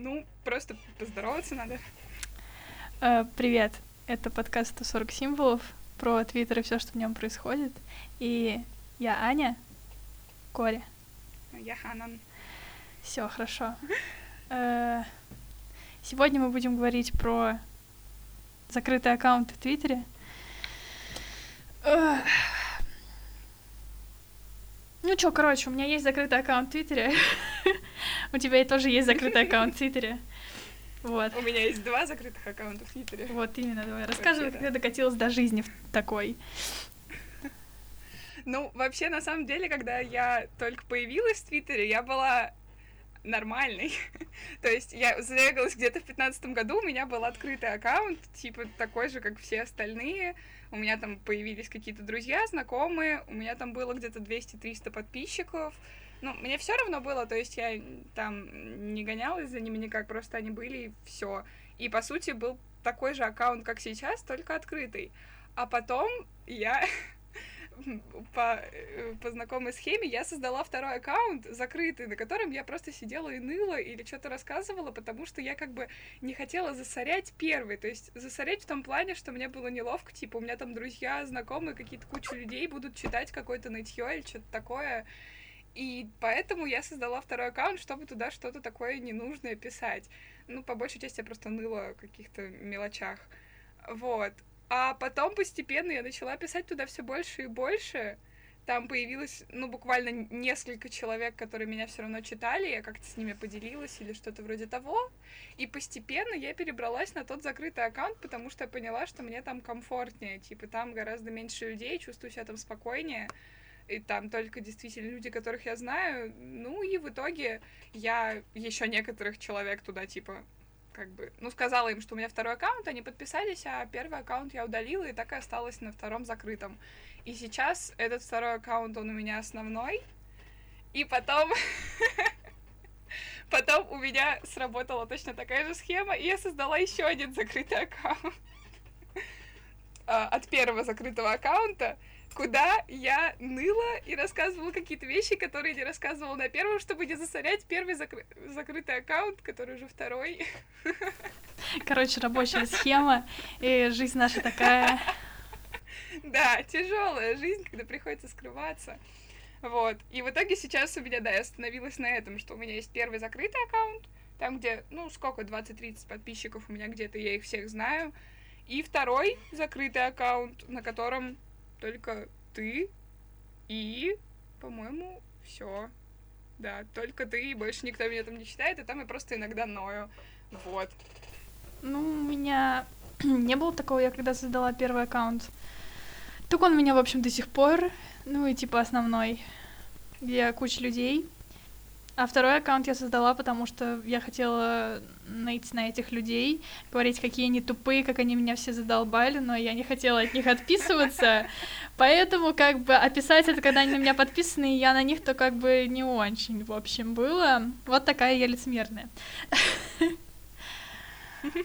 Ну, просто поздороваться надо. Э, привет, это подкаст 140 символов про Твиттер и все, что в нем происходит. И я Аня, Коля. Я Ханан. Все хорошо. Э, сегодня мы будем говорить про закрытый аккаунт в Твиттере. Ну чё, короче, у меня есть закрытый аккаунт в Твиттере. У тебя тоже есть закрытый аккаунт в Твиттере. Вот. У меня есть два закрытых аккаунта в Твиттере. Вот именно, давай рассказывай, как ты докатилась до жизни такой. Ну, вообще, на самом деле, когда я только появилась в Твиттере, я была нормальной. То есть я зарегалась где-то в пятнадцатом году, у меня был открытый аккаунт, типа такой же, как все остальные. У меня там появились какие-то друзья, знакомые, у меня там было где-то 200-300 подписчиков. Ну, мне все равно было, то есть я там не гонялась за ними никак, просто они были и все. И по сути был такой же аккаунт, как сейчас, только открытый. А потом я по, э, по знакомой схеме я создала второй аккаунт закрытый, на котором я просто сидела и ныла или что-то рассказывала, потому что я как бы не хотела засорять первый. То есть засорять в том плане, что мне было неловко, типа у меня там друзья, знакомые, какие-то куча людей будут читать какое-то нытье или что-то такое. И поэтому я создала второй аккаунт, чтобы туда что-то такое ненужное писать. Ну, по большей части я просто ныла о каких-то мелочах. Вот. А потом постепенно я начала писать туда все больше и больше. Там появилось, ну, буквально несколько человек, которые меня все равно читали, я как-то с ними поделилась или что-то вроде того. И постепенно я перебралась на тот закрытый аккаунт, потому что я поняла, что мне там комфортнее. Типа, там гораздо меньше людей, чувствую себя там спокойнее. И там только действительно люди, которых я знаю. Ну и в итоге я еще некоторых человек туда, типа, как бы, ну, сказала им, что у меня второй аккаунт, они подписались, а первый аккаунт я удалила, и так и осталась на втором закрытом. И сейчас этот второй аккаунт, он у меня основной, и потом... Потом у меня сработала точно такая же схема, и я создала еще один закрытый аккаунт. А, от первого закрытого аккаунта куда я ныла и рассказывала какие-то вещи, которые не рассказывала на первом, чтобы не засорять первый закры... закрытый аккаунт, который уже второй. Короче, рабочая схема, и жизнь наша такая. Да, тяжелая жизнь, когда приходится скрываться. Вот. И в итоге сейчас у меня, да, я остановилась на этом, что у меня есть первый закрытый аккаунт, там, где, ну, сколько, 20-30 подписчиков у меня где-то, я их всех знаю. И второй закрытый аккаунт, на котором только ты и, по-моему, все. Да, только ты, и больше никто меня там не читает, и там я просто иногда ною. Вот. Ну, у меня не было такого, я когда создала первый аккаунт. Так он у меня, в общем, до сих пор, ну и типа основной, где куча людей. А второй аккаунт я создала, потому что я хотела найти на этих людей, говорить, какие они тупые, как они меня все задолбали, но я не хотела от них отписываться. Поэтому, как бы, описать это, когда они на меня подписаны, я на них, то как бы не очень, в общем, было. Вот такая я лицемерная.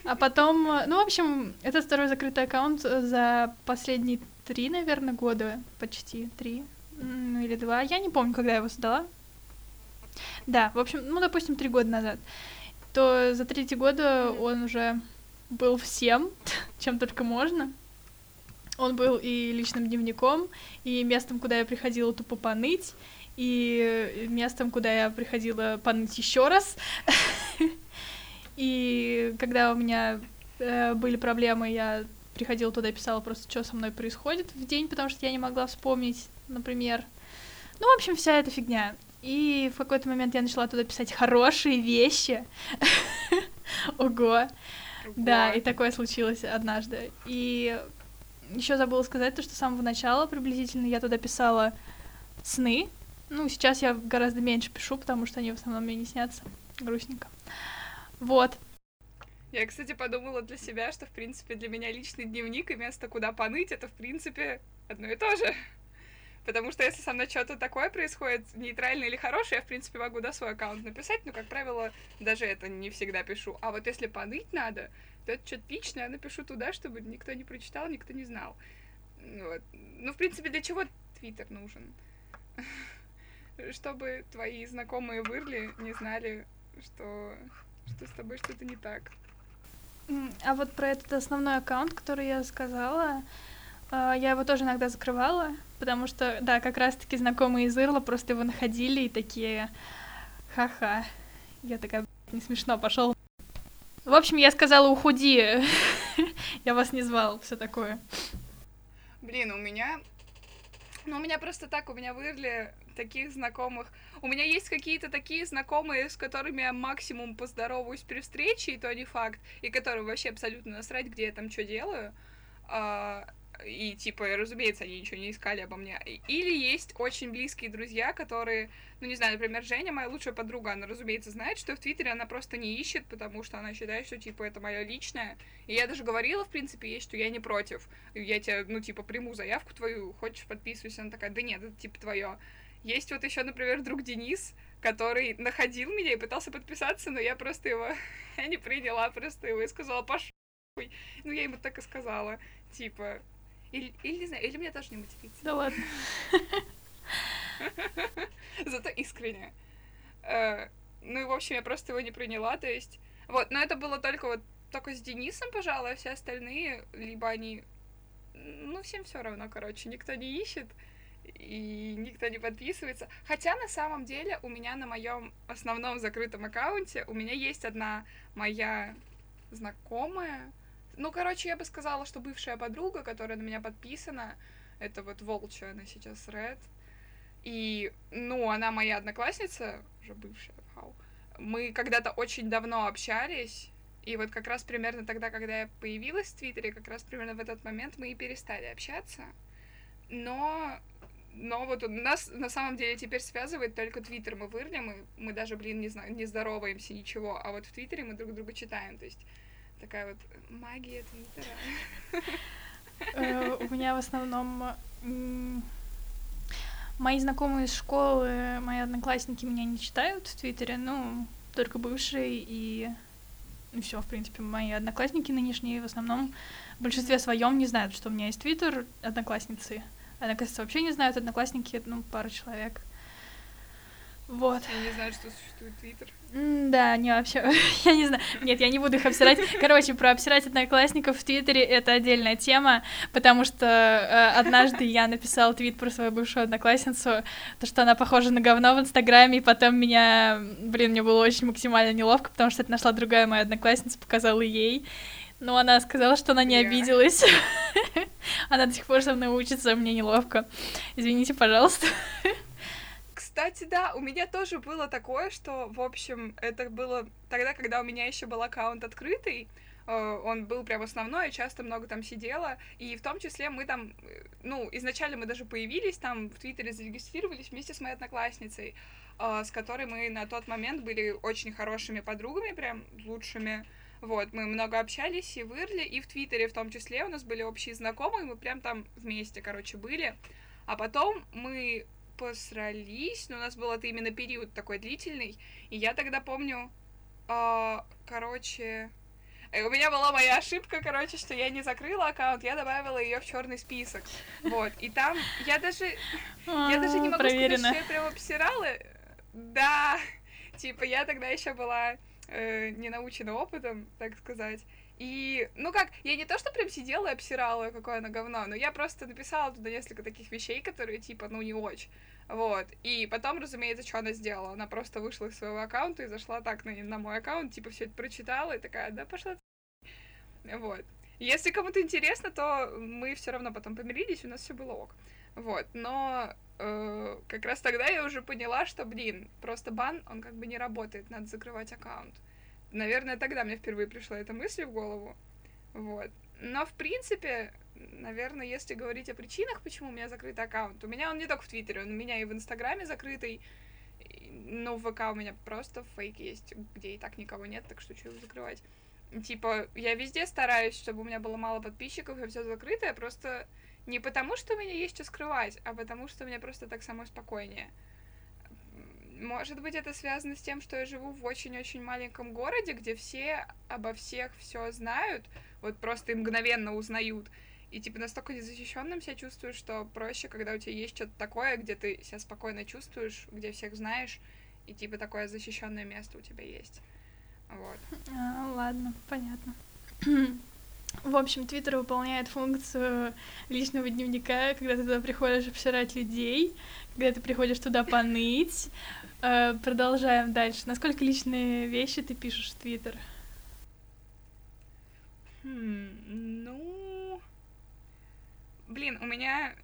А потом, ну, в общем, это второй закрытый аккаунт за последние три, наверное, года, почти три, ну или два. Я не помню, когда я его создала. Да, в общем, ну, допустим, три года назад. То за третий года он уже был всем, чем только можно. Он был и личным дневником, и местом, куда я приходила тупо поныть, и местом, куда я приходила поныть еще раз. И когда у меня э, были проблемы, я приходила туда и писала просто, что со мной происходит в день, потому что я не могла вспомнить, например. Ну, в общем, вся эта фигня. И в какой-то момент я начала туда писать хорошие вещи. Ого. Да, и такое случилось однажды. И еще забыла сказать то, что с самого начала приблизительно я туда писала сны. Ну, сейчас я гораздо меньше пишу, потому что они в основном мне не снятся. Грустненько. Вот. Я, кстати, подумала для себя, что, в принципе, для меня личный дневник и место, куда поныть, это, в принципе, одно и то же. Потому что если со мной что-то такое происходит, нейтральное или хорошее, я, в принципе, могу, да, свой аккаунт написать, но, как правило, даже это не всегда пишу. А вот если поныть надо, то это что-то личное, я напишу туда, чтобы никто не прочитал, никто не знал. Вот. Ну, в принципе, для чего Твиттер нужен? Чтобы твои знакомые вырли не знали, что что с тобой что-то не так. А вот про этот основной аккаунт, который я сказала, я его тоже иногда закрывала, потому что, да, как раз-таки знакомые из Ирла просто его находили и такие, ха-ха. Я такая, не смешно, пошел. В общем, я сказала, уходи, я вас не звал, все такое. Блин, у меня... Ну, у меня просто так, у меня в Ирле таких знакомых. У меня есть какие-то такие знакомые, с которыми я максимум поздороваюсь при встрече, и то не факт, и которым вообще абсолютно насрать, где я там что делаю. И, типа, разумеется, они ничего не искали обо мне. Или есть очень близкие друзья, которые, ну, не знаю, например, Женя, моя лучшая подруга, она, разумеется, знает, что в Твиттере она просто не ищет, потому что она считает, что, типа, это мое личное. И я даже говорила, в принципе, ей, что я не против. Я тебе, ну, типа, приму заявку твою, хочешь, подписывайся. Она такая, да нет, это, типа, твое. Есть вот еще, например, друг Денис, который находил меня и пытался подписаться, но я просто его я не приняла, просто его и сказала, пошел. Ну, я ему так и сказала, типа, или, или не знаю, или мне тоже не мотивится. Да ладно. Зато искренне. Э, ну и, в общем, я просто его не приняла, то есть... Вот, но это было только вот только с Денисом, пожалуй, а все остальные, либо они... Ну, всем все равно, короче, никто не ищет и никто не подписывается. Хотя на самом деле у меня на моем основном закрытом аккаунте у меня есть одна моя знакомая. Ну, короче, я бы сказала, что бывшая подруга, которая на меня подписана, это вот Волча, она сейчас Red. И, ну, она моя одноклассница, уже бывшая, вау. Мы когда-то очень давно общались, и вот как раз примерно тогда, когда я появилась в Твиттере, как раз примерно в этот момент мы и перестали общаться. Но но вот нас на самом деле теперь связывает только Твиттер. Мы вырнем, и мы даже, блин, не знаю, не здороваемся, ничего. А вот в Твиттере мы друг друга читаем. То есть такая вот магия Твиттера. Э, у меня в основном мои знакомые из школы, мои одноклассники меня не читают в Твиттере, ну, только бывшие и ну все, в принципе, мои одноклассники нынешние в основном в большинстве своем не знают, что у меня есть Твиттер, одноклассницы. Одноклассницы вообще не знают, одноклассники, ну, пара человек. Вот. Я не знаю, что существует Твиттер. Да, не вообще, я не знаю. Нет, я не буду их обсирать. Короче, про обсирать одноклассников в Твиттере это отдельная тема, потому что э, однажды я написала твит про свою бывшую одноклассницу, то, что она похожа на говно в Инстаграме, и потом меня, блин, мне было очень максимально неловко, потому что это нашла другая моя одноклассница, показала ей, но она сказала, что она не обиделась. Она до сих пор со мной учится, мне неловко. Извините, пожалуйста. Кстати, да, у меня тоже было такое, что, в общем, это было тогда, когда у меня еще был аккаунт открытый, э, он был прям основной, я часто много там сидела, и в том числе мы там, э, ну, изначально мы даже появились там, в Твиттере зарегистрировались вместе с моей одноклассницей, э, с которой мы на тот момент были очень хорошими подругами, прям лучшими, вот, мы много общались и в Ирле, и в Твиттере в том числе. У нас были общие знакомые, мы прям там вместе, короче, были. А потом мы посрались, но у нас был это именно период такой длительный. И я тогда помню, э, короче, у меня была моя ошибка, короче, что я не закрыла аккаунт, я добавила ее в черный список. Вот. И там я даже. Я даже не могу сказать, что я прям обсирала. Да. Типа, я тогда еще была э, не научена опытом, так сказать. И, ну как, я не то, что прям сидела и обсирала, какое оно говно, но я просто написала туда несколько таких вещей, которые, типа, ну, не очень. Вот. И потом, разумеется, что она сделала? Она просто вышла из своего аккаунта и зашла так на, на мой аккаунт, типа, все это прочитала и такая, да, пошла Вот. Если кому-то интересно, то мы все равно потом помирились, у нас все было ок. Вот. Но э, как раз тогда я уже поняла, что, блин, просто бан, он как бы не работает, надо закрывать аккаунт. Наверное, тогда мне впервые пришла эта мысль в голову. Вот. Но, в принципе, наверное, если говорить о причинах, почему у меня закрыт аккаунт, у меня он не только в Твиттере, он у меня и в Инстаграме закрытый, но в ВК у меня просто фейк есть, где и так никого нет, так что что его закрывать. Типа, я везде стараюсь, чтобы у меня было мало подписчиков и все закрытое, просто не потому, что у меня есть что скрывать, а потому, что мне просто так самой спокойнее. Может быть, это связано с тем, что я живу в очень-очень маленьком городе, где все обо всех все знают, вот просто и мгновенно узнают. И типа настолько незащищенным себя чувствуешь, что проще, когда у тебя есть что-то такое, где ты себя спокойно чувствуешь, где всех знаешь, и типа такое защищенное место у тебя есть. Вот. А, ладно, понятно. В общем, Твиттер выполняет функцию личного дневника, когда ты туда приходишь обсирать людей, когда ты приходишь туда поныть. Э, продолжаем дальше. Насколько личные вещи ты пишешь в Твиттер? Хм, ну... Блин, у меня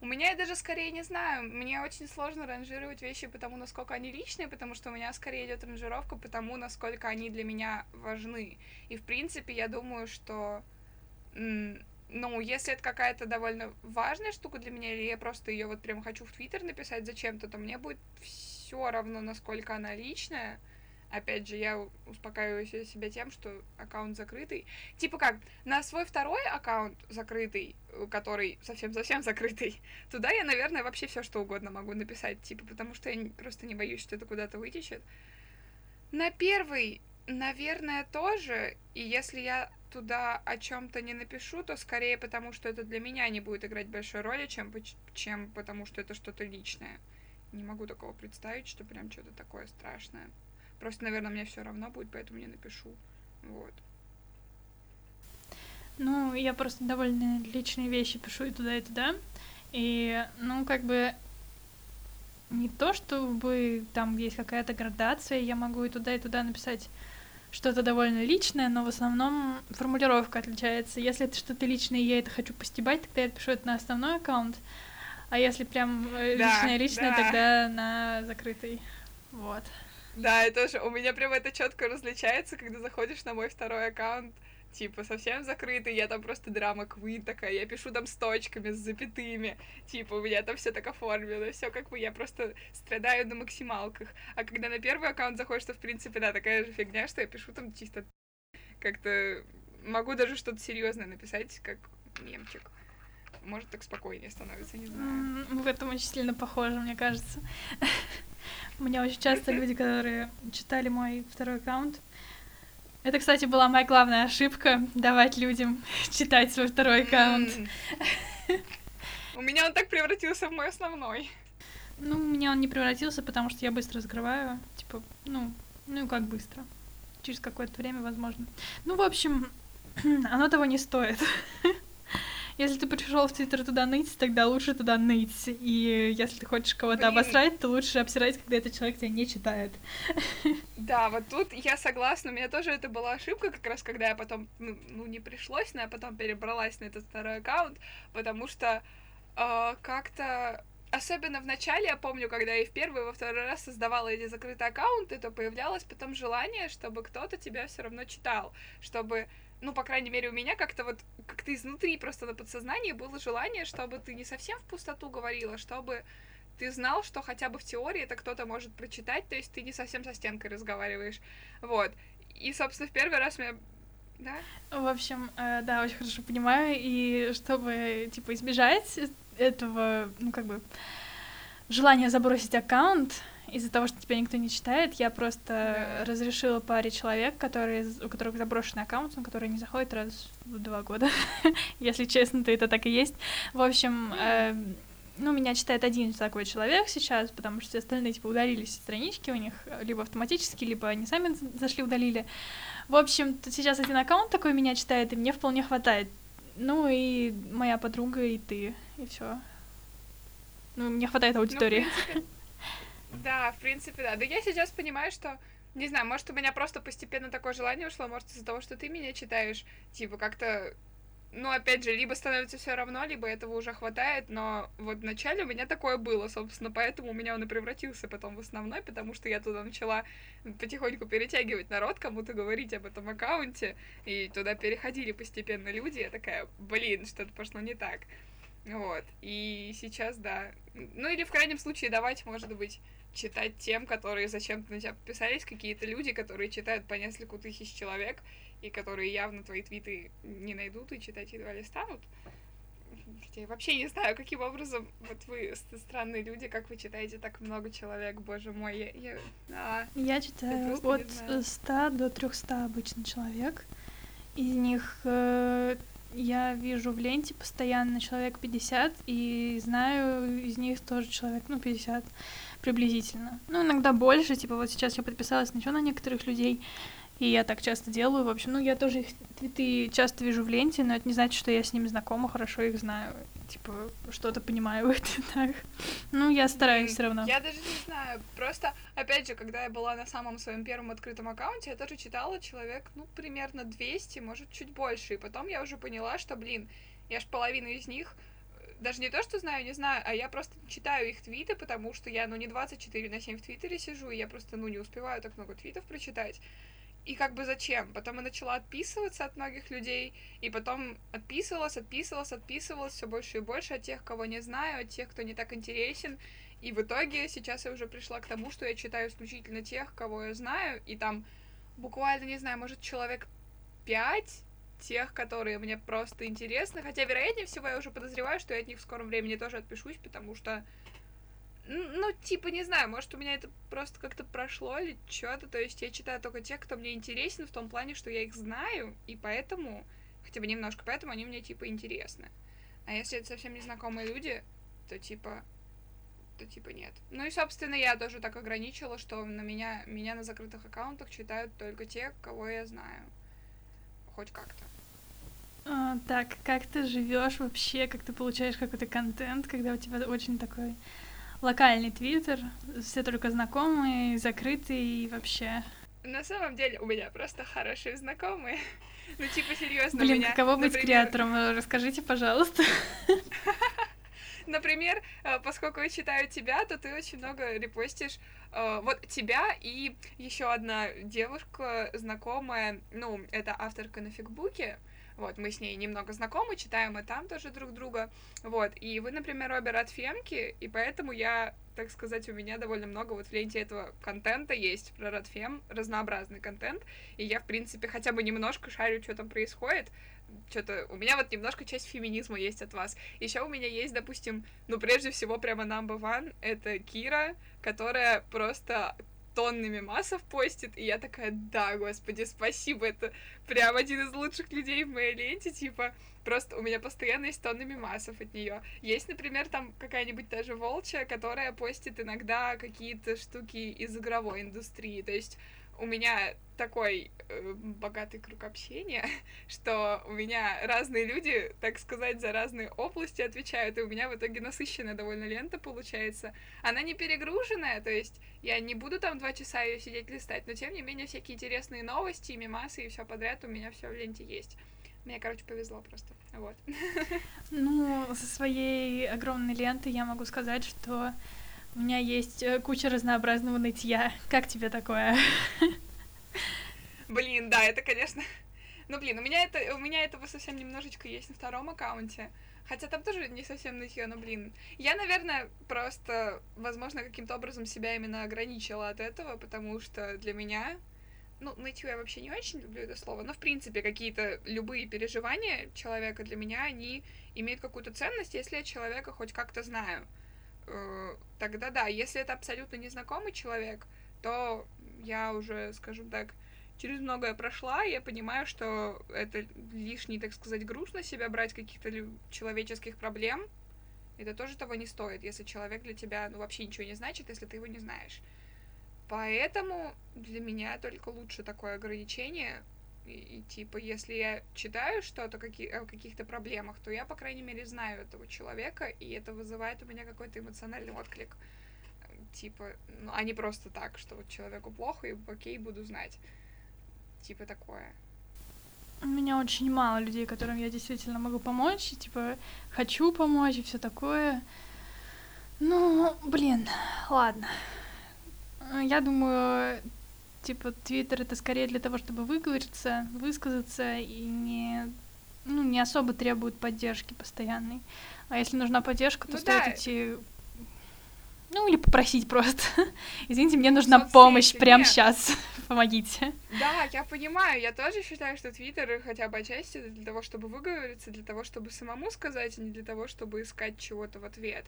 у меня я даже скорее не знаю. Мне очень сложно ранжировать вещи потому, насколько они личные, потому что у меня скорее идет ранжировка потому, насколько они для меня важны. И в принципе, я думаю, что ну, если это какая-то довольно важная штука для меня, или я просто ее вот прям хочу в Твиттер написать зачем-то, то мне будет все равно, насколько она личная опять же, я успокаиваю себя тем, что аккаунт закрытый. Типа как, на свой второй аккаунт закрытый, который совсем-совсем закрытый, туда я, наверное, вообще все что угодно могу написать, типа, потому что я просто не боюсь, что это куда-то вытечет. На первый, наверное, тоже, и если я туда о чем-то не напишу, то скорее потому, что это для меня не будет играть большой роли, чем, чем потому, что это что-то личное. Не могу такого представить, что прям что-то такое страшное. Просто, наверное, мне все равно будет, поэтому не напишу. Вот. Ну, я просто довольно личные вещи пишу и туда, и туда. И, ну, как бы не то, чтобы там есть какая-то градация, я могу и туда, и туда написать что-то довольно личное, но в основном формулировка отличается. Если это что-то личное, и я это хочу постебать, тогда я пишу это на основной аккаунт. А если прям личное-личное, да, да. тогда на закрытый. Вот. Да, это же у меня прям это четко различается, когда заходишь на мой второй аккаунт, типа, совсем закрытый, я там просто драма квин такая, я пишу там с точками, с запятыми, типа, у меня там все так оформлено, все как бы я просто страдаю на максималках. А когда на первый аккаунт заходишь, то, в принципе, да, такая же фигня, что я пишу там чисто как-то... Могу даже что-то серьезное написать, как мемчик. Может, так спокойнее становится, не знаю. В этом очень сильно похоже, мне кажется. У меня очень часто люди, которые читали мой второй аккаунт. Это, кстати, была моя главная ошибка — давать людям читать свой второй аккаунт. У меня он так превратился в мой основной. Ну, у меня он не превратился, потому что я быстро закрываю. Типа, ну, ну как быстро. Через какое-то время, возможно. Ну, в общем, оно того не стоит. Если ты пришел в Твиттер туда ныть, тогда лучше туда ныть. И если ты хочешь кого-то обосрать, то лучше обсирать, когда этот человек тебя не читает. Да, вот тут я согласна. У меня тоже это была ошибка, как раз когда я потом, ну, ну не пришлось, но я потом перебралась на этот второй аккаунт, потому что э, как-то особенно в начале, я помню, когда я в первый и во второй раз создавала эти закрытые аккаунты, то появлялось потом желание, чтобы кто-то тебя все равно читал, чтобы ну, по крайней мере, у меня как-то вот, как-то изнутри просто на подсознании было желание, чтобы ты не совсем в пустоту говорила, чтобы ты знал, что хотя бы в теории это кто-то может прочитать, то есть ты не совсем со стенкой разговариваешь. Вот. И, собственно, в первый раз меня да? В общем, э, да, очень хорошо понимаю. И чтобы, типа, избежать этого, ну, как бы, желания забросить аккаунт, из-за того, что тебя никто не читает, я просто да. разрешила паре человек, которые, у которых заброшенный аккаунт, на который не заходит раз в два года. Если честно, то это так и есть. В общем, э, ну, меня читает один такой человек сейчас, потому что все остальные, типа, удалились странички у них, либо автоматически, либо они сами зашли, удалили. В общем, сейчас один аккаунт такой меня читает, и мне вполне хватает. Ну, и моя подруга, и ты, и все. Ну, мне хватает аудитории. Ну, да, в принципе, да. Да я сейчас понимаю, что не знаю, может, у меня просто постепенно такое желание ушло, может, из-за того, что ты меня читаешь, типа, как-то, ну, опять же, либо становится все равно, либо этого уже хватает, но вот вначале у меня такое было, собственно, поэтому у меня он и превратился потом в основной, потому что я туда начала потихоньку перетягивать народ, кому-то говорить об этом аккаунте, и туда переходили постепенно люди, я такая, блин, что-то пошло не так. Вот, и сейчас, да. Ну, или в крайнем случае давать, может быть, читать тем, которые зачем-то на тебя подписались, какие-то люди, которые читают по нескольку тысяч человек, и которые явно твои твиты не найдут и читать едва ли станут. Я вообще не знаю, каким образом вот вы странные люди, как вы читаете так много человек, боже мой, я... Я, а, я читаю от 100 до 300 обычно человек. Из них э, я вижу в ленте постоянно человек 50, и знаю из них тоже человек, ну, 50 приблизительно. Ну, иногда больше, типа вот сейчас я подписалась еще на некоторых людей, И я так часто делаю. В общем, ну, я тоже их твиты часто вижу в ленте, но это не значит, что я с ними знакома, хорошо их знаю. Типа, что-то понимаю в твитах. Ну, я стараюсь все равно. Я даже не знаю. Просто, опять же, когда я была на самом своем первом открытом аккаунте, я тоже читала человек, ну, примерно 200, может, чуть больше. И потом я уже поняла, что, блин, я ж половину из них даже не то, что знаю, не знаю, а я просто читаю их твиты, потому что я, ну, не 24 на 7 в Твиттере сижу, и я просто, ну, не успеваю так много твитов прочитать. И как бы зачем? Потом я начала отписываться от многих людей, и потом отписывалась, отписывалась, отписывалась все больше и больше от тех, кого не знаю, от тех, кто не так интересен. И в итоге сейчас я уже пришла к тому, что я читаю исключительно тех, кого я знаю, и там буквально, не знаю, может, человек пять тех, которые мне просто интересны. Хотя, вероятнее всего, я уже подозреваю, что я от них в скором времени тоже отпишусь, потому что ну, типа, не знаю, может, у меня это просто как-то прошло или что-то. То есть я читаю только тех, кто мне интересен в том плане, что я их знаю, и поэтому, хотя бы немножко, поэтому они мне, типа, интересны. А если это совсем незнакомые люди, то, типа, то, типа, нет. Ну и, собственно, я тоже так ограничила, что на меня, меня на закрытых аккаунтах читают только те, кого я знаю. Хоть как-то. А, так, как ты живешь вообще, как ты получаешь какой-то контент, когда у тебя очень такой локальный твиттер, все только знакомые, закрытые и вообще. На самом деле у меня просто хорошие знакомые. Ну, типа, серьезно, Блин, меня, каково быть например... креатором? Расскажите, пожалуйста. Например, э, поскольку я читаю тебя, то ты очень много репостишь э, вот тебя и еще одна девушка знакомая, ну, это авторка на фигбуке, вот, мы с ней немного знакомы, читаем и там тоже друг друга. Вот, и вы, например, обе Радфемки, и поэтому я, так сказать, у меня довольно много вот в ленте этого контента есть про Радфем, разнообразный контент, и я, в принципе, хотя бы немножко шарю, что там происходит, что-то у меня вот немножко часть феминизма есть от вас. Еще у меня есть, допустим, ну, прежде всего, прямо number one, это Кира, которая просто тоннами массов постит, и я такая, да, господи, спасибо, это прям один из лучших людей в моей ленте, типа, просто у меня постоянно есть тоннами массов от нее. Есть, например, там какая-нибудь даже волчья, которая постит иногда какие-то штуки из игровой индустрии, то есть у меня такой э, богатый круг общения, что у меня разные люди, так сказать, за разные области отвечают, и у меня в итоге насыщенная довольно лента получается. Она не перегруженная, то есть я не буду там два часа ее сидеть листать, но тем не менее всякие интересные новости, мимасы и все подряд у меня все в ленте есть. Мне, короче, повезло просто. Вот. Ну, со своей огромной ленты я могу сказать, что у меня есть э, куча разнообразного нытья. Как тебе такое? Блин, да, это, конечно... Ну, блин, у меня, это, у меня этого совсем немножечко есть на втором аккаунте. Хотя там тоже не совсем нытье, но, блин. Я, наверное, просто, возможно, каким-то образом себя именно ограничила от этого, потому что для меня... Ну, нытье я вообще не очень люблю это слово, но, в принципе, какие-то любые переживания человека для меня, они имеют какую-то ценность, если я человека хоть как-то знаю. Э, тогда да, если это абсолютно незнакомый человек, то я уже, скажем так, через многое прошла, и я понимаю, что это лишний, так сказать, груз на себя брать каких-то человеческих проблем. Это тоже того не стоит, если человек для тебя ну, вообще ничего не значит, если ты его не знаешь. Поэтому для меня только лучше такое ограничение, и, и типа, если я читаю что-то какие, о каких-то проблемах, то я, по крайней мере, знаю этого человека, и это вызывает у меня какой-то эмоциональный отклик. Типа, ну, а не просто так, что вот человеку плохо, и окей, буду знать. Типа такое. У меня очень мало людей, которым я действительно могу помочь, и, типа, хочу помочь и все такое. Ну, блин, ладно. Я думаю, типа, Твиттер это скорее для того, чтобы выговориться, высказаться и не, ну, не особо требует поддержки постоянной. А если нужна поддержка, то ну, стоит да. идти ну, или попросить просто. Извините, мне нужна Соцсети, помощь прямо сейчас. Помогите. Да, я понимаю. Я тоже считаю, что Твиттер хотя бы отчасти для того, чтобы выговориться, для того, чтобы самому сказать, а не для того, чтобы искать чего-то в ответ.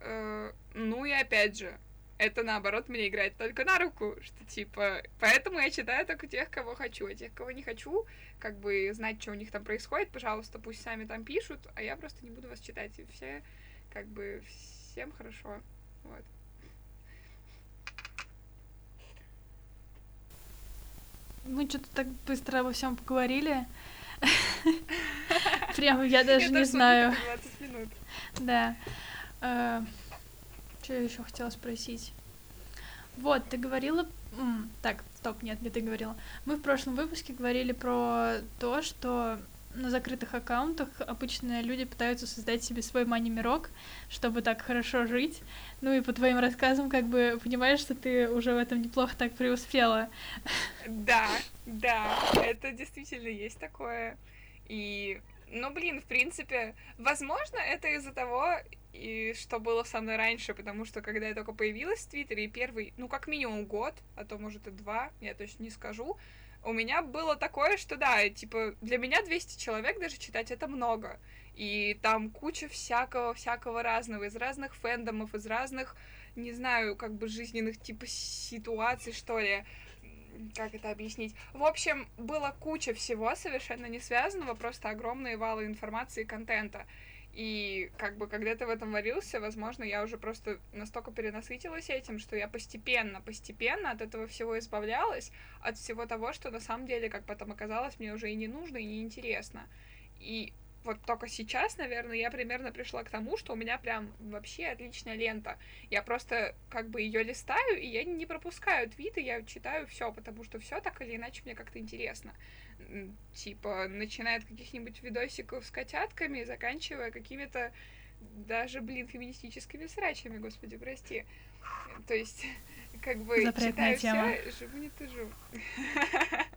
Э, ну и опять же, это наоборот мне играет только на руку, что типа, поэтому я читаю только тех, кого хочу, а тех, кого не хочу, как бы знать, что у них там происходит, пожалуйста, пусть сами там пишут, а я просто не буду вас читать, и все, как бы, всем хорошо, вот. Мы что-то так быстро обо всем поговорили. Прямо я даже не знаю. Да. Что я еще хотела спросить? Вот, ты говорила... Так, стоп, нет, не ты говорила. Мы в прошлом выпуске говорили про то, что на закрытых аккаунтах обычно люди пытаются создать себе свой мани-мирок, чтобы так хорошо жить. Ну и по твоим рассказам, как бы, понимаешь, что ты уже в этом неплохо так преуспела. Да, да, это действительно есть такое. И, ну, блин, в принципе, возможно, это из-за того, и что было со мной раньше, потому что когда я только появилась в Твиттере, первый, ну, как минимум год, а то, может, и два, я точно не скажу, у меня было такое, что да, типа, для меня 200 человек даже читать это много. И там куча всякого-всякого разного, из разных фэндомов, из разных, не знаю, как бы жизненных типа ситуаций, что ли. Как это объяснить? В общем, было куча всего совершенно не связанного, просто огромные валы информации и контента. И как бы когда ты в этом варился, возможно, я уже просто настолько перенасытилась этим, что я постепенно, постепенно от этого всего избавлялась, от всего того, что на самом деле, как потом оказалось, мне уже и не нужно, и не интересно. И вот только сейчас, наверное, я примерно пришла к тому, что у меня прям вообще отличная лента. Я просто как бы ее листаю, и я не пропускаю твиты, я читаю все, потому что все так или иначе мне как-то интересно типа, начиная от каких-нибудь видосиков с котятками, заканчивая какими-то даже, блин, феминистическими срачами, господи, прости. То есть, как бы, Запретная читаю все, живу не тужу.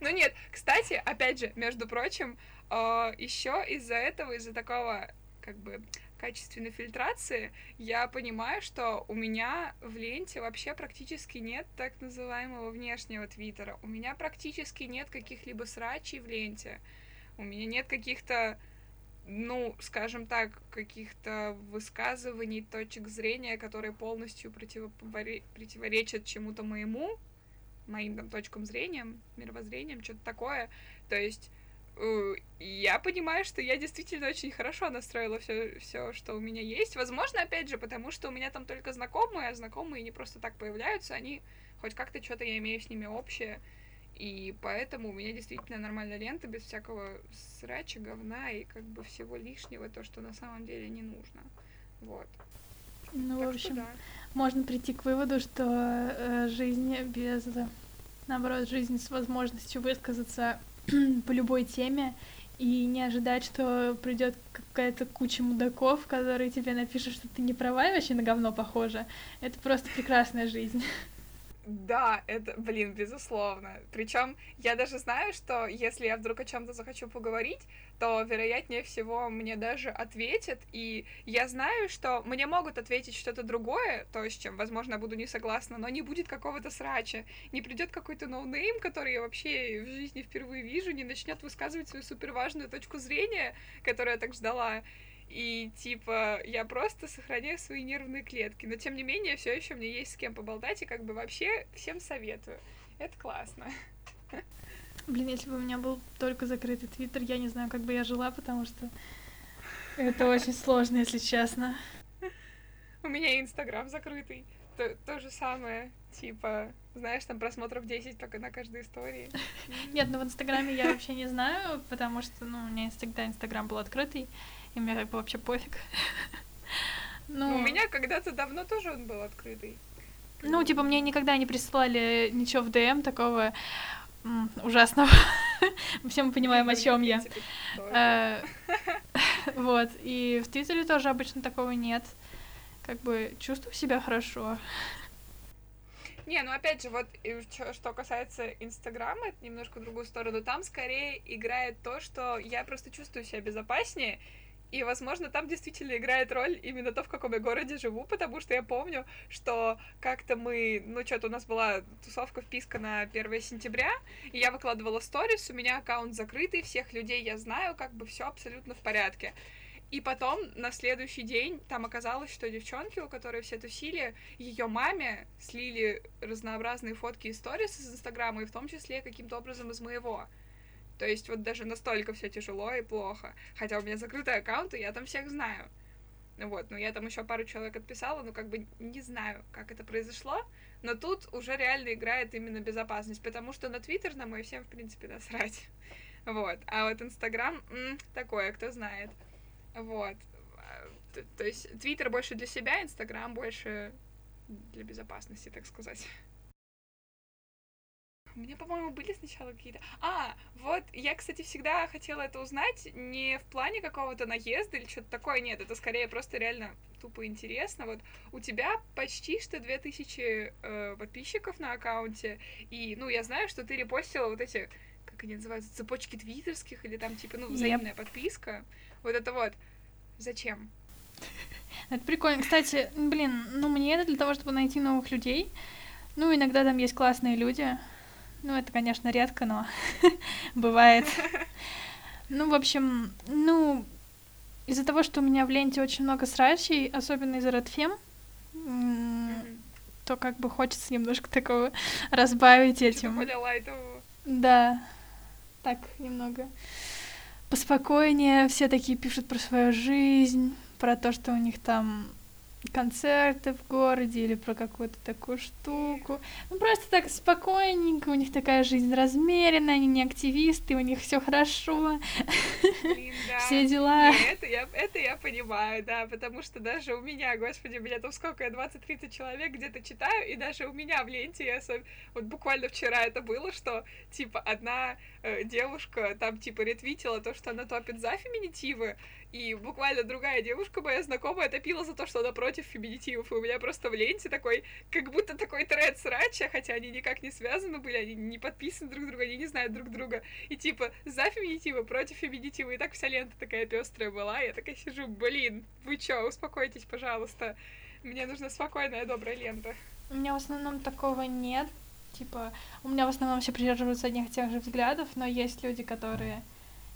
Ну нет, кстати, опять же, между прочим, а, еще из-за этого, из-за такого, как бы, качественной фильтрации, я понимаю, что у меня в ленте вообще практически нет так называемого внешнего твиттера. У меня практически нет каких-либо срачей в ленте. У меня нет каких-то, ну, скажем так, каких-то высказываний, точек зрения, которые полностью противоречат чему-то моему, моим там точкам зрения, мировоззрением, что-то такое. То есть я понимаю, что я действительно очень хорошо настроила все, все, что у меня есть. Возможно, опять же, потому что у меня там только знакомые, а знакомые не просто так появляются, они хоть как-то что-то я имею с ними общее. И поэтому у меня действительно нормальная лента, без всякого срача, говна и как бы всего лишнего, то, что на самом деле не нужно. Вот. Ну, так в общем, да. можно прийти к выводу, что э, жизнь без, наоборот, жизнь с возможностью высказаться по любой теме и не ожидать, что придет какая-то куча мудаков, которые тебе напишут, что ты не права и вообще на говно похожа. Это просто прекрасная жизнь. Да, это, блин, безусловно. Причем я даже знаю, что если я вдруг о чем-то захочу поговорить, то вероятнее всего мне даже ответят, и я знаю, что мне могут ответить что-то другое, то, с чем, возможно, я буду не согласна, но не будет какого-то срача, не придет какой-то ноунейм, который я вообще в жизни впервые вижу, не начнет высказывать свою суперважную точку зрения, которую я так ждала. И типа я просто сохраняю свои нервные клетки. Но тем не менее, все еще мне есть с кем поболтать, и как бы вообще всем советую. Это классно. Блин, если бы у меня был только закрытый твиттер, я не знаю, как бы я жила, потому что это очень сложно, если честно. У меня инстаграм закрытый. То, то же самое, типа, знаешь, там просмотров 10 только на каждой истории. Нет, ну в инстаграме я вообще не знаю, потому что, ну, у меня всегда инстаграм был открытый и мне вообще пофиг. Ну, у меня когда-то давно тоже он был открытый. Ну, типа, мне никогда не присылали ничего в ДМ такого ужасного. Все мы понимаем, о чем я. Э, вот. И в Твиттере тоже обычно такого нет. Как бы чувствую себя хорошо. Не, ну опять же, вот что касается Инстаграма, это немножко в другую сторону. Там скорее играет то, что я просто чувствую себя безопаснее, и, возможно, там действительно играет роль именно то, в каком я городе живу, потому что я помню, что как-то мы, ну, что-то у нас была тусовка вписка на 1 сентября, и я выкладывала сторис, у меня аккаунт закрытый, всех людей я знаю, как бы все абсолютно в порядке. И потом на следующий день там оказалось, что девчонки, у которой все тусили, ее маме слили разнообразные фотки и сторис из Инстаграма, и в том числе каким-то образом из моего. То есть вот даже настолько все тяжело и плохо. Хотя у меня закрытый аккаунт, и я там всех знаю. Вот, но я там еще пару человек отписала, но как бы не знаю, как это произошло. но тут уже реально играет именно безопасность, потому что на Твиттер на мой всем, в принципе, насрать. Вот. А вот Инстаграм такое, кто знает. Вот. То, то есть Твиттер больше для себя, Инстаграм больше для безопасности, так сказать. У меня, по-моему, были сначала какие-то... А, вот, я, кстати, всегда хотела это узнать не в плане какого-то наезда или что-то такое, нет, это скорее просто реально тупо интересно. Вот у тебя почти что 2000 э, подписчиков на аккаунте, и, ну, я знаю, что ты репостила вот эти, как они называются, цепочки твиттерских, или там, типа, ну, взаимная yep. подписка. Вот это вот. Зачем? Это прикольно. Кстати, блин, ну, мне это для того, чтобы найти новых людей. Ну, иногда там есть классные люди, ну, это, конечно, редко, но бывает. Ну, в общем, ну, из-за того, что у меня в ленте очень много срачей, особенно из Redfem, то как бы хочется немножко такого разбавить этим. Да, так немного поспокойнее. Все такие пишут про свою жизнь, про то, что у них там концерты в городе или про какую-то такую штуку. Ну просто так спокойненько, у них такая жизнь размеренная, они не активисты, у них все хорошо. Блин, да. Все дела. Не, это, я, это я понимаю, да, потому что даже у меня, господи, у меня там сколько, я 20-30 человек где-то читаю, и даже у меня в ленте, я сам, вот буквально вчера это было, что, типа, одна э, девушка там, типа, ретвитила то, что она топит за феминитивы, и буквально другая девушка моя знакомая топила за то, что она против феминитивов, и у меня просто в ленте такой, как будто такой тред срача, хотя они никак не связаны были, они не подписаны друг друга, они не знают друг друга, и типа за феминитивы, против феминитива, и так вся лента такая пестрая была, я такая сижу, блин, вы чё, успокойтесь, пожалуйста, мне нужна спокойная, добрая лента. У меня в основном такого нет, типа, у меня в основном все придерживаются одних и тех же взглядов, но есть люди, которые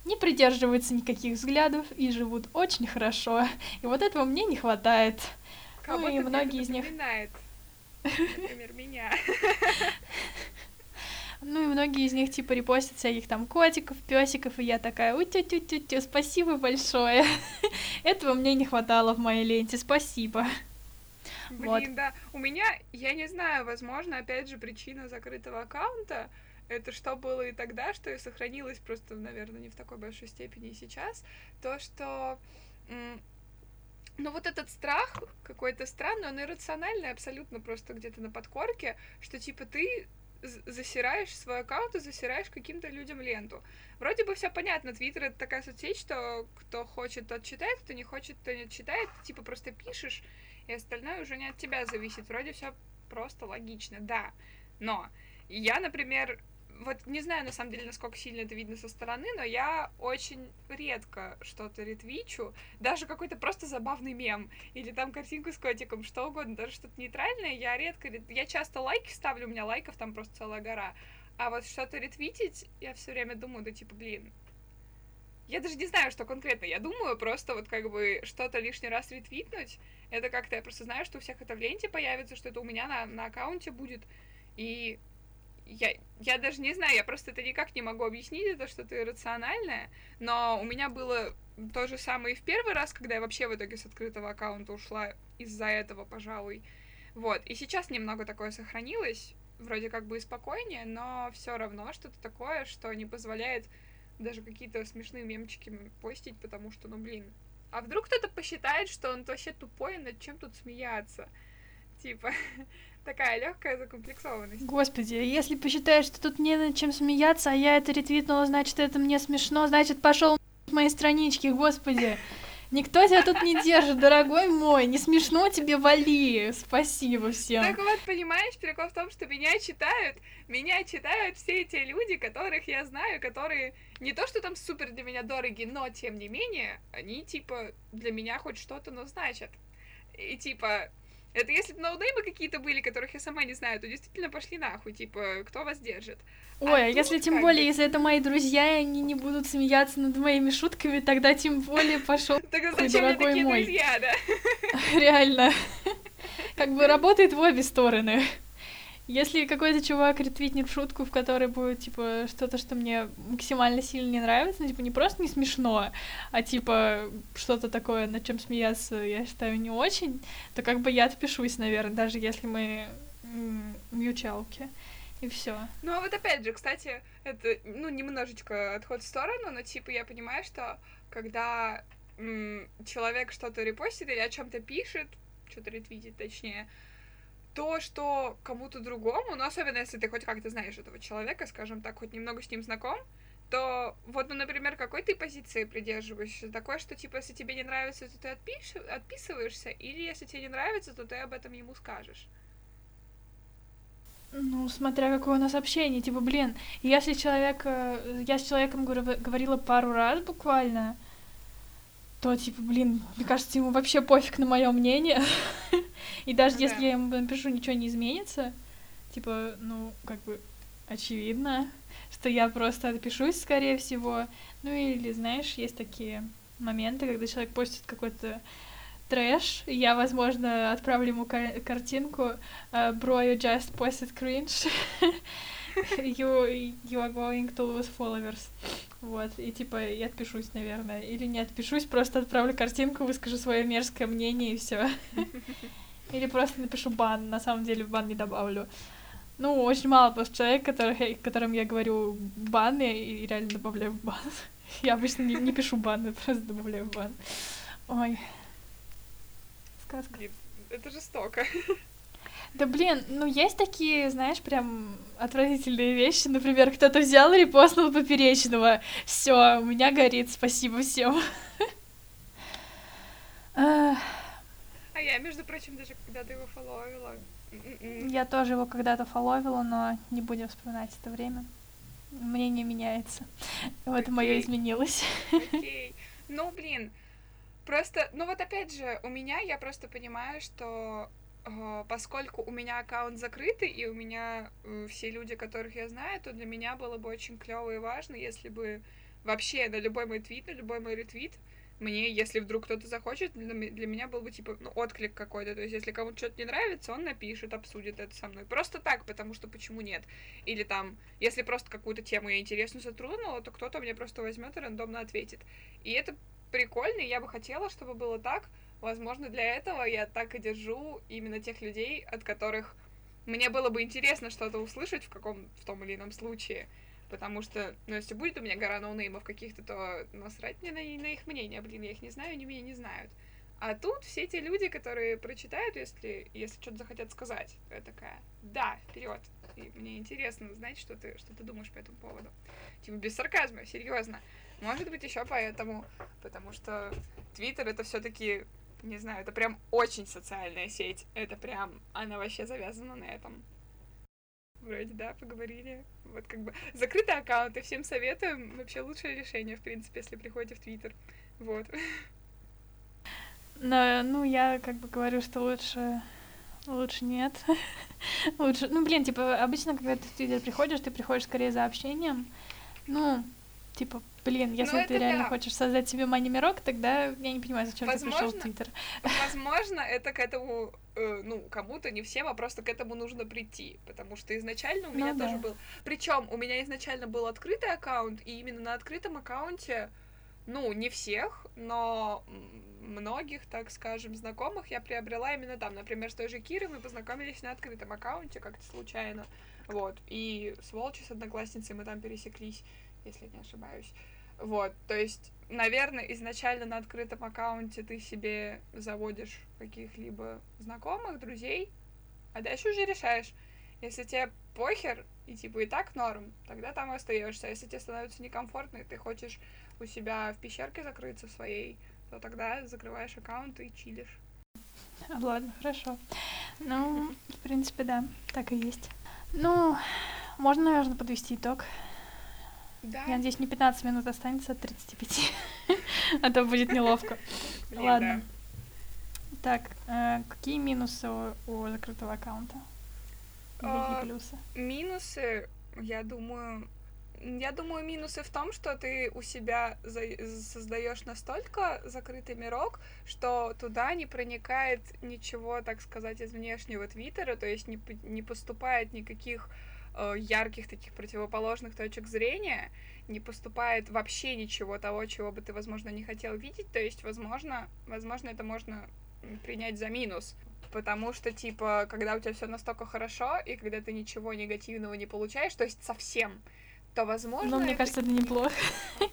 не придерживаются никаких взглядов и живут очень хорошо. И вот этого мне не хватает. Кого ну и многие из них... Например, меня. Ну и многие из них типа репостят всяких там котиков, песиков, и я такая, у тю тю тю тю спасибо большое. Этого мне не хватало в моей ленте, спасибо. Блин, вот. да. У меня, я не знаю, возможно, опять же, причина закрытого аккаунта, это что было и тогда, что и сохранилось просто, наверное, не в такой большой степени и сейчас, то, что ну вот этот страх какой-то странный, он иррациональный абсолютно просто где-то на подкорке, что типа ты засираешь свой аккаунт и засираешь каким-то людям ленту. Вроде бы все понятно, Твиттер это такая соцсеть, что кто хочет, тот читает, кто не хочет, то не читает, типа просто пишешь, и остальное уже не от тебя зависит. Вроде все просто логично, да. Но я, например, вот не знаю, на самом деле, насколько сильно это видно со стороны, но я очень редко что-то ретвичу, даже какой-то просто забавный мем, или там картинку с котиком, что угодно, даже что-то нейтральное, я редко, я часто лайки ставлю, у меня лайков там просто целая гора, а вот что-то ретвитить, я все время думаю, да типа, блин, я даже не знаю, что конкретно я думаю, просто вот как бы что-то лишний раз ретвитнуть, это как-то, я просто знаю, что у всех это в ленте появится, что это у меня на, на аккаунте будет, и я, я даже не знаю, я просто это никак не могу объяснить, это что-то иррациональное, но у меня было то же самое и в первый раз, когда я вообще в итоге с открытого аккаунта ушла из-за этого, пожалуй. Вот, и сейчас немного такое сохранилось, вроде как бы и спокойнее, но все равно что-то такое, что не позволяет даже какие-то смешные мемчики постить, потому что, ну блин, а вдруг кто-то посчитает, что он вообще тупой, над чем тут смеяться? Типа, такая легкая закомплексованность. Господи, если посчитаешь, что тут не над чем смеяться, а я это ретвитнула, значит, это мне смешно, значит, пошел с моей странички, господи. Никто тебя тут не держит, дорогой мой. Не смешно тебе, вали. Спасибо всем. Так вот, понимаешь, прикол в том, что меня читают, меня читают все эти люди, которых я знаю, которые не то, что там супер для меня дороги, но тем не менее, они типа для меня хоть что-то, но значат. И типа, это если бы ноунеймы какие-то были, которых я сама не знаю, то действительно пошли нахуй, типа, кто вас держит. Ой, а, а если тем более, бы... если это мои друзья, и они не будут смеяться над моими шутками, тогда тем более пошел. Тогда зачем мне такие друзья, да? Реально. Как бы работает в обе стороны. Если какой-то чувак ретвитнет шутку, в которой будет, типа, что-то, что мне максимально сильно не нравится, ну, типа, не просто не смешно, а, типа, что-то такое, над чем смеяться, я считаю, не очень, то как бы я отпишусь, наверное, даже если мы мьючалки. И все. Ну, а вот опять же, кстати, это, ну, немножечко отход в сторону, но, типа, я понимаю, что когда человек что-то репостит или о чем то пишет, что-то ретвитит, точнее, то, что кому-то другому, ну, особенно если ты хоть как-то знаешь этого человека, скажем так, хоть немного с ним знаком, то вот, ну, например, какой ты позиции придерживаешься? Такое, что, типа, если тебе не нравится, то ты отпиш... отписываешься, или если тебе не нравится, то ты об этом ему скажешь? Ну, смотря какое у нас общение, типа, блин, если человек, э, я с человеком говорила пару раз буквально, то, типа, блин, мне кажется, ему вообще пофиг на мое мнение. И даже если я ему напишу, ничего не изменится, типа, ну, как бы, очевидно, что я просто отпишусь, скорее всего. Ну, или, знаешь, есть такие моменты, когда человек постит какой-то трэш, я, возможно, отправлю ему кар- картинку «Bro, you just posted cringe, you, you are going to lose followers». Вот, и типа я отпишусь, наверное. Или не отпишусь, просто отправлю картинку, выскажу свое мерзкое мнение и все. Или просто напишу бан, на самом деле в бан не добавлю. Ну, очень мало просто человек, который, которым я говорю бан, и реально добавляю в бан. Я обычно не, не пишу бан, я просто добавляю в бан. Ой, сказка. Это жестоко. Да блин, ну есть такие, знаешь, прям отвратительные вещи. Например, кто-то взял и репостнул поперечного. Все, у меня горит, спасибо всем. А я, между прочим, даже когда-то его фолловила. М-м-м. Я тоже его когда-то фолловила, но не будем вспоминать это время. Мнение меняется. Вот мое изменилось. Окей. Ну, блин, Просто, ну вот опять же, у меня я просто понимаю, что э, поскольку у меня аккаунт закрытый, и у меня э, все люди, которых я знаю, то для меня было бы очень клево и важно, если бы вообще на любой мой твит, на любой мой ретвит, мне, если вдруг кто-то захочет, для, меня был бы типа ну, отклик какой-то. То есть, если кому-то что-то не нравится, он напишет, обсудит это со мной. Просто так, потому что почему нет? Или там, если просто какую-то тему я интересную затронула, то кто-то мне просто возьмет и рандомно ответит. И это прикольный, я бы хотела, чтобы было так. Возможно, для этого я так и держу именно тех людей, от которых мне было бы интересно что-то услышать в каком в том или ином случае. Потому что, ну, если будет у меня гора ноунеймов каких-то, то насрать мне на, на их мнение. Блин, я их не знаю, они меня не знают. А тут все те люди, которые прочитают, если, если что-то захотят сказать, я такая, да, вперед. И мне интересно знать, что ты, что ты думаешь по этому поводу. Типа без сарказма, серьезно. Может быть, еще поэтому, потому что Твиттер это все-таки, не знаю, это прям очень социальная сеть. Это прям, она вообще завязана на этом. Вроде, да, поговорили. Вот как бы закрытый аккаунт, и всем советуем. Вообще лучшее решение, в принципе, если приходите в Твиттер. Вот. Но, ну, я как бы говорю, что лучше Лучше нет. Лучше. Ну, блин, типа, обычно, когда ты в Твиттер приходишь, ты приходишь скорее за общением. Ну, типа, Блин, ну, если ну, ты реально да. хочешь создать себе мани-мирок, тогда я не понимаю, зачем возможно, ты пришел в Твиттер. Возможно, это к этому, э, ну, кому-то, не всем, а просто к этому нужно прийти. Потому что изначально у ну, меня да. тоже был. Причем у меня изначально был открытый аккаунт, и именно на открытом аккаунте, ну, не всех, но многих, так скажем, знакомых я приобрела именно там. Например, с той же Кирой мы познакомились на открытом аккаунте как-то случайно. Вот. И с Волчи, с одноклассницей мы там пересеклись, если не ошибаюсь. Вот, то есть, наверное, изначально на открытом аккаунте ты себе заводишь каких-либо знакомых, друзей, а дальше уже решаешь. Если тебе похер, и типа и так норм, тогда там и остаешься. Если тебе становится некомфортно, и ты хочешь у себя в пещерке закрыться в своей, то тогда закрываешь аккаунт и чилишь. Ладно, хорошо. Ну, в принципе, да, так и есть. Ну, можно, наверное, подвести итог. Да. Я надеюсь, не 15 минут останется от 35. а то будет неловко. Ладно. Так, э, какие минусы у, закрытого аккаунта? какие плюсы? Минусы, я думаю, я думаю, минусы в том, что ты у себя создаешь настолько закрытый мирок, что туда не проникает ничего, так сказать, из внешнего твиттера, то есть не, не поступает никаких Э, ярких таких противоположных точек зрения, не поступает вообще ничего того, чего бы ты, возможно, не хотел видеть. То есть, возможно, возможно, это можно принять за минус. Потому что, типа, когда у тебя все настолько хорошо, и когда ты ничего негативного не получаешь, то есть совсем, то возможно... Ну, мне это- кажется, это неплохо.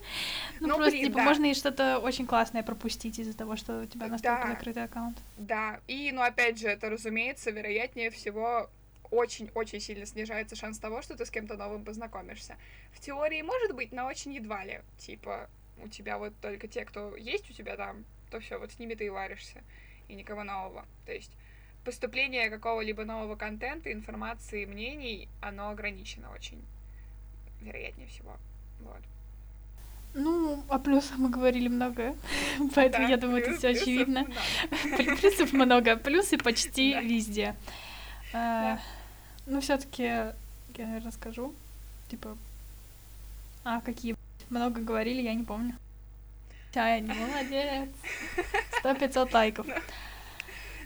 Ну, Ну, просто, блин, типа, да. можно и что-то очень классное пропустить из-за того, что у тебя настолько Да. закрытый аккаунт. Да, и, ну, опять же, это, разумеется, вероятнее всего очень-очень сильно снижается шанс того, что ты с кем-то новым познакомишься. В теории может быть, но очень едва ли. Типа, у тебя вот только те, кто есть у тебя там, то все, вот с ними ты и варишься, и никого нового. То есть поступление какого-либо нового контента, информации, мнений, оно ограничено очень, вероятнее всего. Вот. Ну, о плюсах мы говорили много, поэтому Да, я думаю, это плюс- все плюсов очевидно. много. Плюсов много, плюсы почти Да. везде. А, Да. Ну, все-таки я, наверное, скажу. Типа, а какие много говорили, я не помню. Таня, молодец. Сто пятьсот лайков.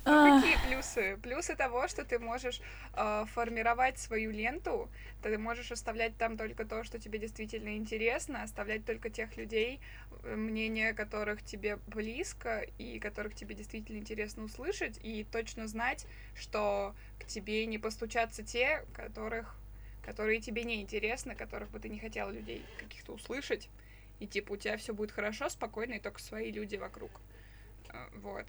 А, какие плюсы? Плюсы того, что ты можешь э, формировать свою ленту, ты можешь оставлять там только то, что тебе действительно интересно, оставлять только тех людей, э, мнение которых тебе близко и которых тебе действительно интересно услышать, и точно знать, что к тебе не постучатся те, которых, которые тебе не интересны, которых бы ты не хотела людей каких-то услышать, и типа у тебя все будет хорошо, спокойно, и только свои люди вокруг. Э, Вот.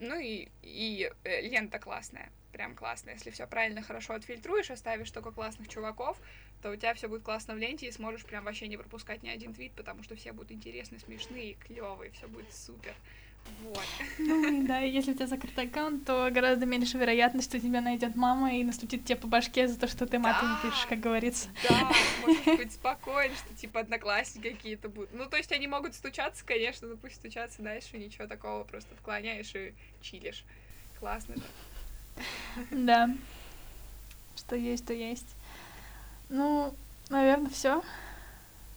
Ну и, и э, лента классная, прям классная. Если все правильно, хорошо отфильтруешь, оставишь только классных чуваков, то у тебя все будет классно в ленте и сможешь прям вообще не пропускать ни один твит, потому что все будут интересны, смешные, клевые, все будет супер. Вот. Ну и да, если у тебя закрытый аккаунт, то гораздо меньше вероятность, что тебя найдет мама и наступит тебе по башке за то, что ты матом Да. пишешь, как говорится. Да, можешь быть спокоен, что типа одноклассники какие-то будут. Ну, то есть они могут стучаться, конечно, но пусть стучатся дальше, ничего такого, просто отклоняешь и чилишь. Классно. же. Да. Что есть, то есть. Ну, наверное, все.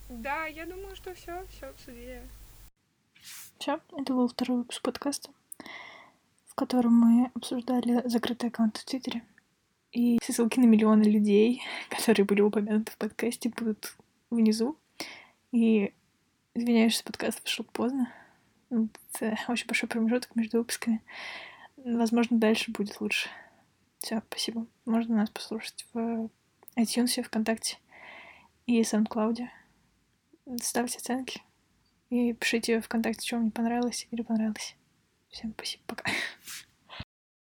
Да, я думаю, что все, все обсудили. Все, это был второй выпуск подкаста, в котором мы обсуждали закрытый аккаунт в Твиттере. И все ссылки на миллионы людей, которые были упомянуты в подкасте, будут внизу. И извиняюсь, что подкаст вышел поздно. Ну, Это очень большой промежуток между выпусками. Возможно, дальше будет лучше. Все, спасибо. Можно нас послушать в iTunes, ВКонтакте и SoundCloud. Ставьте оценки. И пишите ВКонтакте, что вам не понравилось или понравилось. Всем спасибо, пока.